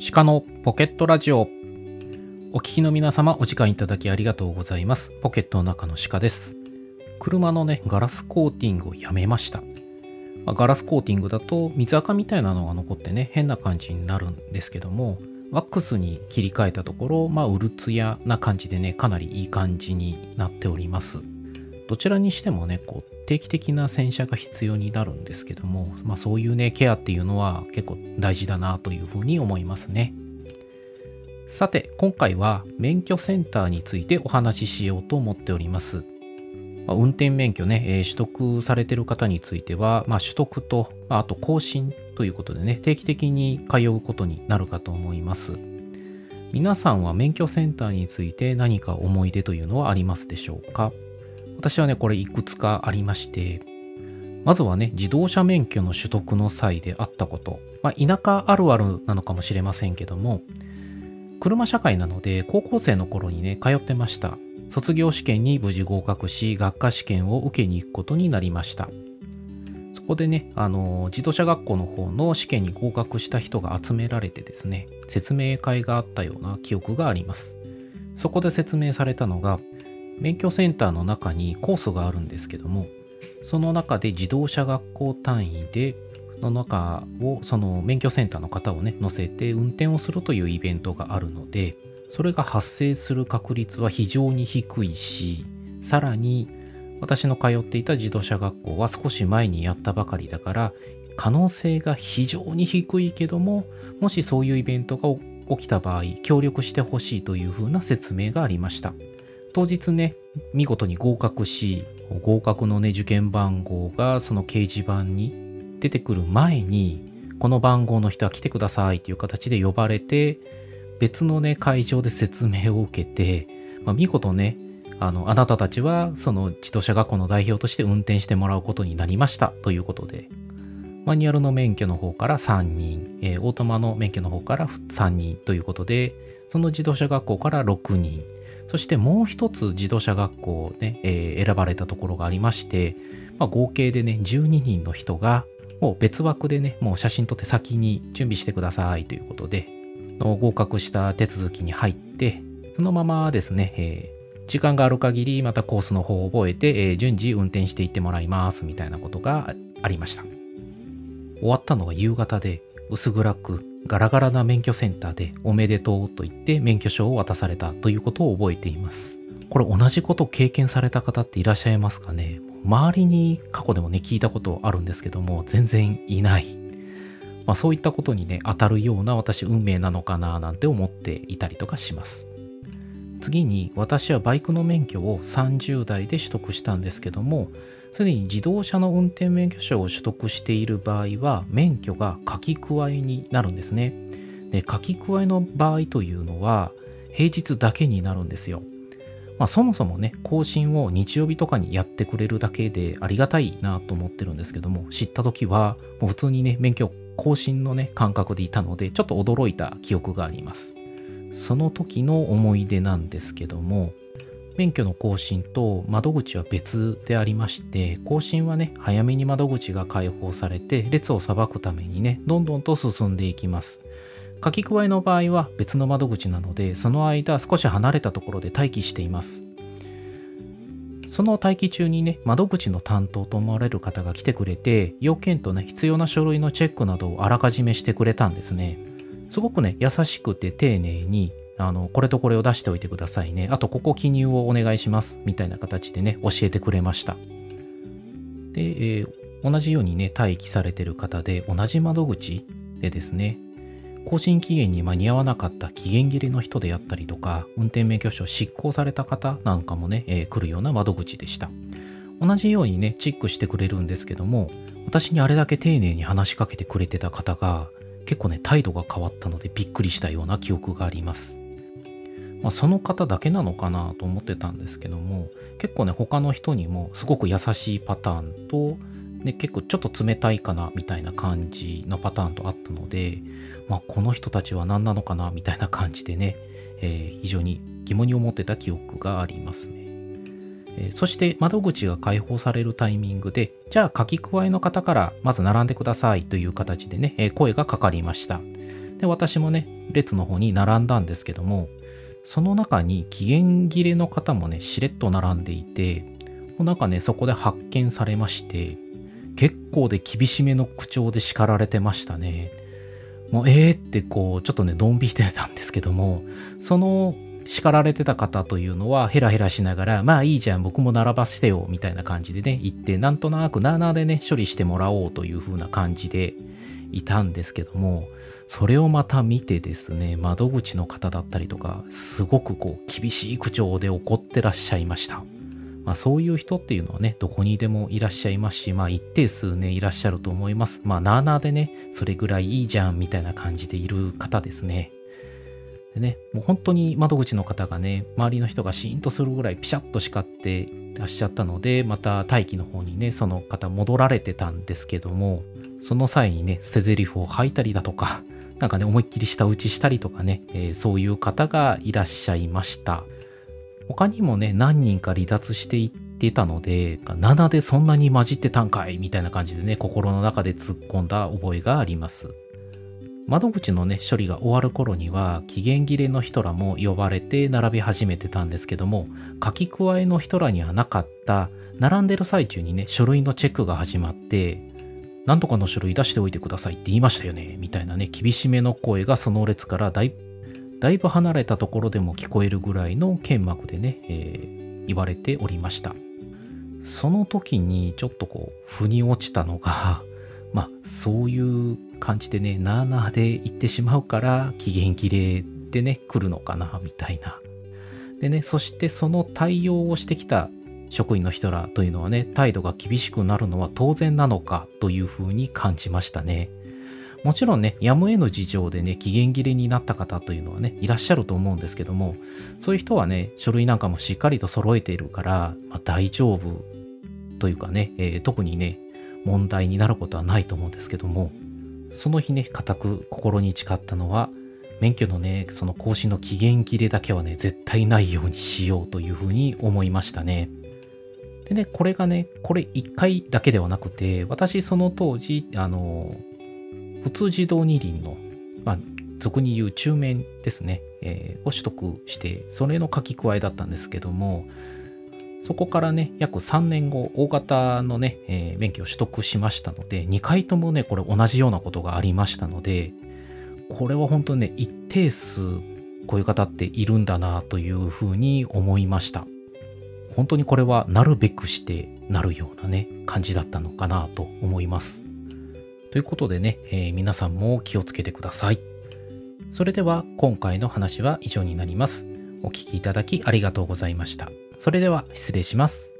鹿のポケットラジオ。お聞きの皆様お時間いただきありがとうございます。ポケットの中の鹿です。車のねガラスコーティングをやめました。ガラスコーティングだと水垢みたいなのが残ってね変な感じになるんですけどもワックスに切り替えたところまあうるつやな感じでねかなりいい感じになっております。どちらにしてもねこう定期的な洗車が必要になるんですけども、まあ、そういうねケアっていうのは結構大事だなというふうに思いますね。さて今回は免許センターについてお話ししようと思っております。ま、運転免許ね、え、取得されてる方については、まあ、取得と、ま、あと更新ということでね、定期的に通うことになるかと思います。皆さんは免許センターについて何か思い出というのはありますでしょうか？私はね、これいくつかありまして、まずはね、自動車免許の取得の際であったこと。まあ、田舎あるあるなのかもしれませんけども、車社会なので高校生の頃にね、通ってました。卒業試験に無事合格し、学科試験を受けに行くことになりました。そこでね、あの、自動車学校の方の試験に合格した人が集められてですね、説明会があったような記憶があります。そこで説明されたのが、免許センターの中にコースがあるんですけども、その中で自動車学校単位で、の中を、その免許センターの方をね、乗せて運転をするというイベントがあるので、それが発生する確率は非常に低いし、さらに私の通っていた自動車学校は少し前にやったばかりだから、可能性が非常に低いけども、もしそういうイベントが起きた場合、協力してほしいというふうな説明がありました。当日ね、見事に合格し、合格のね、受験番号がその掲示板に出てくる前に、この番号の人は来てくださいという形で呼ばれて、別のね、会場で説明を受けて、まあ、見事ね、あの、あなたたちは、その自動車学校の代表として運転してもらうことになりましたということで、マニュアルの免許の方から3人、えー、オートマの免許の方から3人ということで、その自動車学校から6人、そしてもう一つ自動車学校ね、えー、選ばれたところがありまして、まあ、合計でね、12人の人が、もう別枠でね、もう写真撮って先に準備してくださいということで、合格した手続きに入って、そのままですね、えー、時間がある限りまたコースの方を覚えて、えー、順次運転していってもらいますみたいなことがありました。終わったのは夕方で薄暗くガラガラな免許センターでおめでとうと言って免許証を渡されたということを覚えています。これ同じことを経験された方っていらっしゃいますかね？周りに過去でもね聞いたことあるんですけども全然いないまあ、そういったことにね、当たるような私運命なのかななんて思っていたりとかします。次に私はバイクの免許を30代で取得したんですけども、すでに自動車の運転免許証を取得している場合は、免許が書き加えになるんですね。で、書き加えの場合というのは、平日だけになるんですよ。まあ、そもそもね、更新を日曜日とかにやってくれるだけでありがたいなと思ってるんですけども、知った時は、もう普通にね、免許更新のね、感覚でいたので、ちょっと驚いた記憶があります。その時の思い出なんですけども、免許の更新と窓口は別でありまして、更新はね、早めに窓口が開放されて、列をさばくためにね、どんどんと進んでいきます。書き加えの場合は別の窓口なので、その間少し離れたところで待機しています。その待機中にね、窓口の担当と思われる方が来てくれて、要件とね、必要な書類のチェックなどをあらかじめしてくれたんですね。すごくね、優しくて丁寧に、あの、これとこれを出しておいてくださいね。あと、ここ記入をお願いします。みたいな形でね、教えてくれました。で、えー、同じようにね、待機されてる方で、同じ窓口でですね、更新期限に間に合わなかった期限切れの人であったりとか、運転免許証執行された方なんかもね、えー、来るような窓口でした。同じようにね、チェックしてくれるんですけども、私にあれだけ丁寧に話しかけてくれてた方が、結構ね、態度が変わったのでびっくりしたような記憶があります。まあ、その方だけなのかなと思ってたんですけども、結構ね、他の人にもすごく優しいパターンと、ね、結構ちょっと冷たいかなみたいな感じのパターンとあったので、まあ、この人たちは何なのかなみたいな感じでね、えー、非常に疑問に思ってた記憶がありますね。え、そして窓口が開放されるタイミングで、じゃあ書き加えの方からまず並んでくださいという形でね、え、声がかかりました。で、私もね、列の方に並んだんですけども、その中に期限切れの方もね、しれっと並んでいて、なんかね、そこで発見されまして、結構で厳しめの口調で叱られてましたね。もう、えーってこう、ちょっとね、ドン引いてたんですけども、その叱られてた方というのはヘラヘラしながら、まあいいじゃん、僕も並ばせてよ、みたいな感じでね、言って、なんとなくなーなーでね、処理してもらおうという風な感じでいたんですけども、それをまた見てですね、窓口の方だったりとか、すごくこう、厳しい口調で怒ってらっしゃいました。まあそういう人っていうのはね、どこにでもいらっしゃいますし、まあ一定数ね、いらっしゃると思います。まあなーなーでね、それぐらいいいじゃん、みたいな感じでいる方ですね。でね、もう本当に窓口の方がね、周りの人がシーンとするぐらいピシャッと叱ってらっしゃったので、また待機の方にね、その方戻られてたんですけども、その際にね、捨て台詞を吐いたりだとか、なんかね、思いっきり舌打ちしたりとかね、えー、そういう方がいらっしゃいました。他にもね、何人か離脱していってたので、7でそんなに混じってたんかいみたいな感じでね、心の中で突っ込んだ覚えがあります。窓口のね、処理が終わる頃には、期限切れの人らも呼ばれて並び始めてたんですけども、書き加えの人らにはなかった、並んでる最中にね、書類のチェックが始まって、なんとかの書類出しておいてくださいって言いましたよね、みたいなね、厳しめの声がその列からだいだいぶ離れたところでも聞こえるぐらいの剣幕でね、えー、言われておりました。その時にちょっとこう、腑に落ちたのが、まあ、そういう感じでね、なーなーで言ってしまうから、期限切れでね、来るのかな、みたいな。でね、そしてその対応をしてきた職員の人らというのはね、態度が厳しくなるのは当然なのかというふうに感じましたね。もちろんね、やむへの事情でね、期限切れになった方というのはね、いらっしゃると思うんですけども、そういう人はね、書類なんかもしっかりと揃えているから、まあ、大丈夫というかね、えー、特にね、問題になることはないと思うんですけども、その日ね、固く心に誓ったのは、免許のね、その更新の期限切れだけはね、絶対ないようにしようというふうに思いましたね。でね、これがね、これ1回だけではなくて、私その当時、あの、普通自動二輪の、まあ、俗に言う中面ですね、えー、を取得して、それの書き加えだったんですけども、そこからね、約3年後、大型のね、えー、免許を取得しましたので、2回ともね、これ同じようなことがありましたので、これは本当にね、一定数、こういう方っているんだなというふうに思いました。本当にこれはなるべくしてなるようなね、感じだったのかなと思います。ということでね、えー、皆さんも気をつけてください。それでは今回の話は以上になります。お聴きいただきありがとうございました。それでは失礼します。